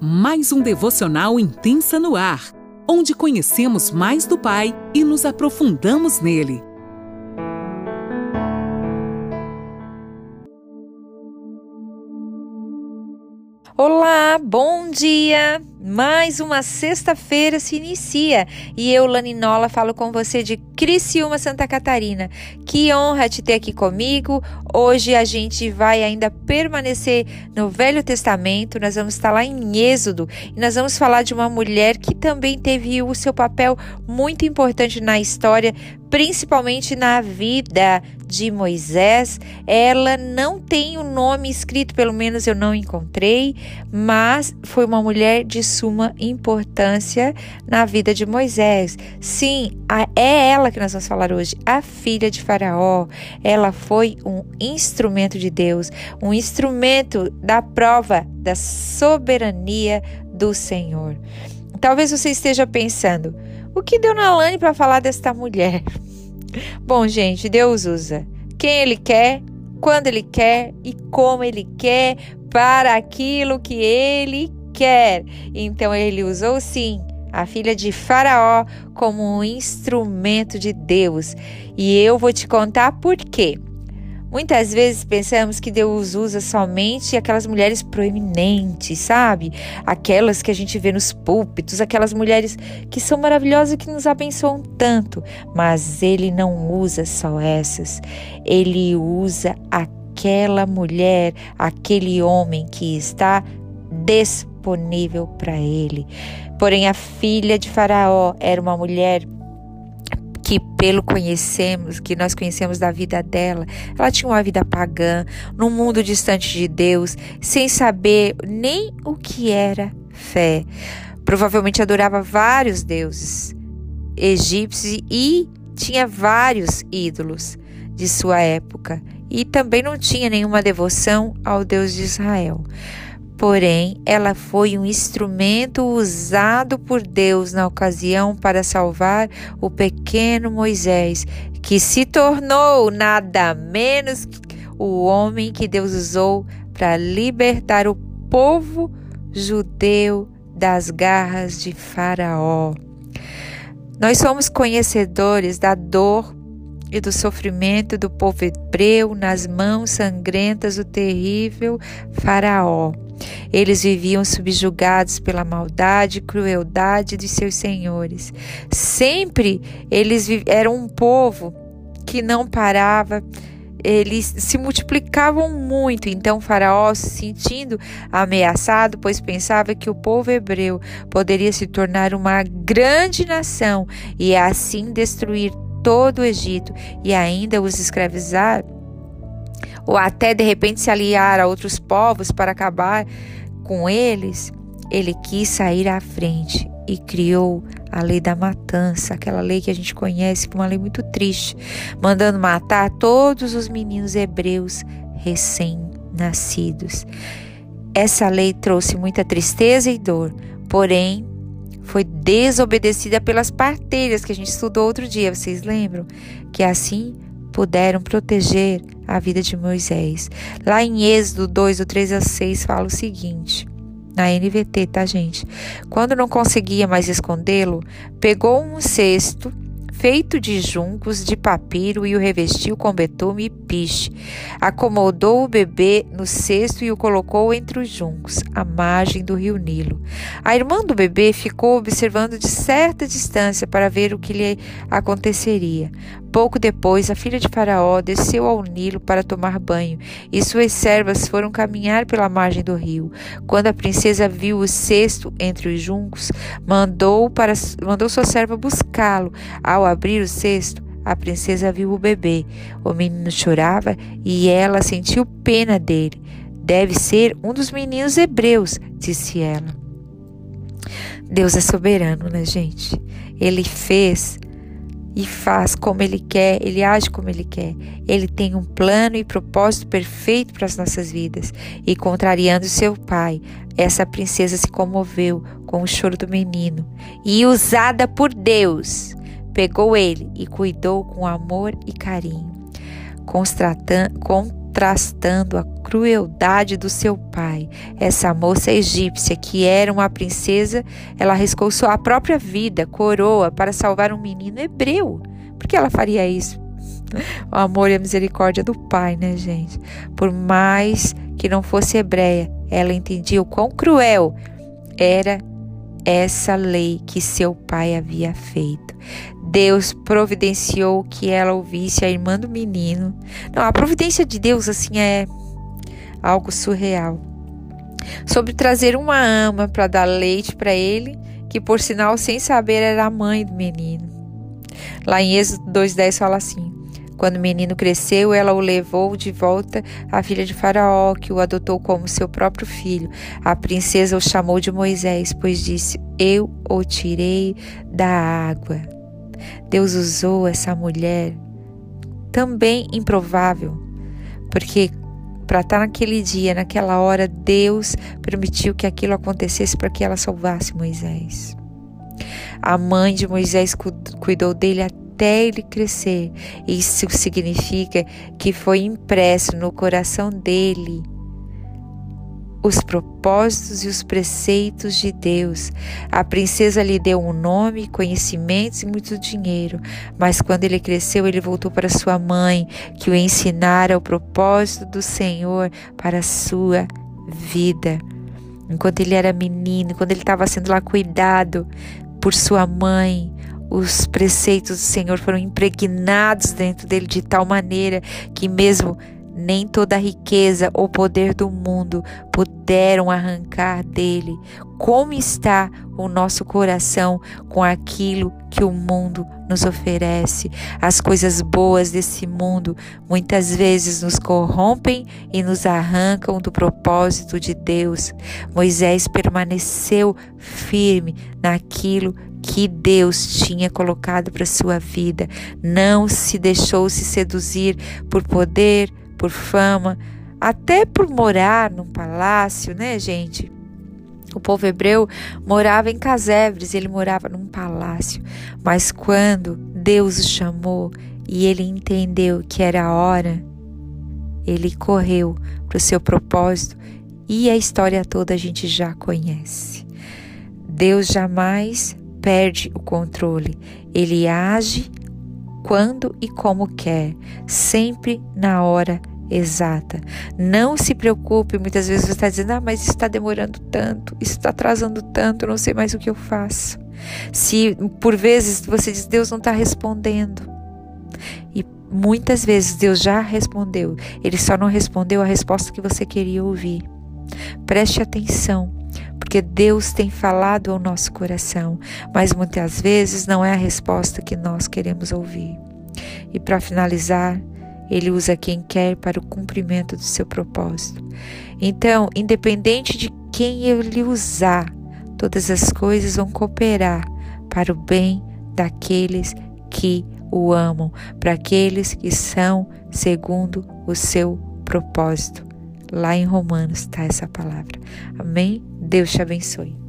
mais um devocional intensa no ar, onde conhecemos mais do Pai e nos aprofundamos nele. Olá, bom dia! Mais uma sexta-feira se inicia e eu, Laninola, falo com você de Criciúma, Santa Catarina. Que honra te ter aqui comigo. Hoje a gente vai ainda permanecer no Velho Testamento, nós vamos estar lá em Êxodo e nós vamos falar de uma mulher que também teve o seu papel muito importante na história, principalmente na vida de Moisés. Ela não tem o um nome escrito, pelo menos eu não encontrei, mas foi uma mulher de suma importância na vida de Moisés. Sim, é ela que nós vamos falar hoje, a filha de Faraó. Ela foi um instrumento de Deus, um instrumento da prova da soberania do Senhor. Talvez você esteja pensando, o que deu na Lani para falar desta mulher? Bom, gente, Deus usa quem Ele quer, quando Ele quer e como Ele quer para aquilo que Ele quer. Então Ele usou sim a filha de Faraó como um instrumento de Deus. E eu vou te contar por quê. Muitas vezes pensamos que Deus usa somente aquelas mulheres proeminentes, sabe? Aquelas que a gente vê nos púlpitos, aquelas mulheres que são maravilhosas e que nos abençoam tanto. Mas Ele não usa só essas. Ele usa aquela mulher, aquele homem que está disponível para Ele. Porém, a filha de Faraó era uma mulher que pelo conhecemos, que nós conhecemos da vida dela, ela tinha uma vida pagã, num mundo distante de Deus, sem saber nem o que era fé. Provavelmente adorava vários deuses egípcios e tinha vários ídolos de sua época e também não tinha nenhuma devoção ao Deus de Israel. Porém, ela foi um instrumento usado por Deus na ocasião para salvar o pequeno Moisés, que se tornou nada menos que o homem que Deus usou para libertar o povo judeu das garras de Faraó. Nós somos conhecedores da dor e do sofrimento do povo hebreu nas mãos sangrentas do terrível Faraó. Eles viviam subjugados pela maldade e crueldade de seus senhores. Sempre eles eram um povo que não parava, eles se multiplicavam muito. Então, Faraó, se sentindo ameaçado, pois pensava que o povo hebreu poderia se tornar uma grande nação e assim destruir todo o Egito e ainda os escravizar ou até de repente se aliar a outros povos para acabar com eles, ele quis sair à frente e criou a lei da matança, aquela lei que a gente conhece como uma lei muito triste, mandando matar todos os meninos hebreus recém-nascidos. Essa lei trouxe muita tristeza e dor, porém foi desobedecida pelas parteiras que a gente estudou outro dia, vocês lembram? Que assim puderam proteger a vida de Moisés. Lá em Êxodo 2, do 3 a 6, fala o seguinte. Na NVT, tá, gente? Quando não conseguia mais escondê-lo, pegou um cesto feito de juncos de papiro e o revestiu com betume e piche. Acomodou o bebê no cesto e o colocou entre os juncos, à margem do rio Nilo. A irmã do bebê ficou observando de certa distância para ver o que lhe aconteceria. Pouco depois, a filha de Faraó desceu ao Nilo para tomar banho e suas servas foram caminhar pela margem do rio. Quando a princesa viu o cesto entre os juncos, mandou, para, mandou sua serva buscá-lo. Ao abrir o cesto, a princesa viu o bebê. O menino chorava e ela sentiu pena dele. Deve ser um dos meninos hebreus, disse ela. Deus é soberano, né, gente? Ele fez e faz como Ele quer, Ele age como Ele quer. Ele tem um plano e propósito perfeito para as nossas vidas. E contrariando seu pai, essa princesa se comoveu com o choro do menino e, usada por Deus, pegou ele e cuidou com amor e carinho, contrastando a crueldade do seu pai. Essa moça egípcia, que era uma princesa, ela arriscou sua própria vida, coroa, para salvar um menino hebreu. Por que ela faria isso? O amor e a misericórdia do pai, né, gente? Por mais que não fosse hebreia, ela entendia o quão cruel era essa lei que seu pai havia feito. Deus providenciou que ela ouvisse a irmã do menino. Não, a providência de Deus assim é algo surreal. Sobre trazer uma ama para dar leite para ele, que por sinal sem saber era a mãe do menino. Lá em Êxodo 2:10 fala assim: quando o menino cresceu, ela o levou de volta à filha de Faraó, que o adotou como seu próprio filho. A princesa o chamou de Moisés, pois disse: Eu o tirei da água. Deus usou essa mulher, também improvável, porque para estar naquele dia, naquela hora, Deus permitiu que aquilo acontecesse para que ela salvasse Moisés. A mãe de Moisés cuidou dele até até ele crescer. Isso significa que foi impresso no coração dele os propósitos e os preceitos de Deus. A princesa lhe deu um nome, conhecimentos e muito dinheiro, mas quando ele cresceu, ele voltou para sua mãe, que o ensinara o propósito do Senhor para a sua vida. Enquanto ele era menino, quando ele estava sendo lá cuidado por sua mãe, os preceitos do Senhor foram impregnados dentro dele de tal maneira que, mesmo nem toda a riqueza ou poder do mundo puderam arrancar dele. Como está o nosso coração com aquilo que o mundo nos oferece? As coisas boas desse mundo muitas vezes nos corrompem e nos arrancam do propósito de Deus. Moisés permaneceu firme naquilo que Deus tinha colocado para sua vida. Não se deixou se seduzir por poder, por fama, até por morar num palácio, né, gente? O povo hebreu morava em casebres, ele morava num palácio. Mas quando Deus o chamou e ele entendeu que era a hora, ele correu para o seu propósito e a história toda a gente já conhece. Deus jamais perde o controle. Ele age quando e como quer, sempre na hora exata. Não se preocupe, muitas vezes você está dizendo, ah, mas isso está demorando tanto, isso está atrasando tanto, não sei mais o que eu faço. Se por vezes você diz, Deus não está respondendo. E muitas vezes Deus já respondeu, Ele só não respondeu a resposta que você queria ouvir. Preste atenção porque Deus tem falado ao nosso coração, mas muitas vezes não é a resposta que nós queremos ouvir. E para finalizar, ele usa quem quer para o cumprimento do seu propósito. Então, independente de quem ele usar, todas as coisas vão cooperar para o bem daqueles que o amam, para aqueles que são segundo o seu propósito. Lá em Romanos está essa palavra. Amém? Deus te abençoe.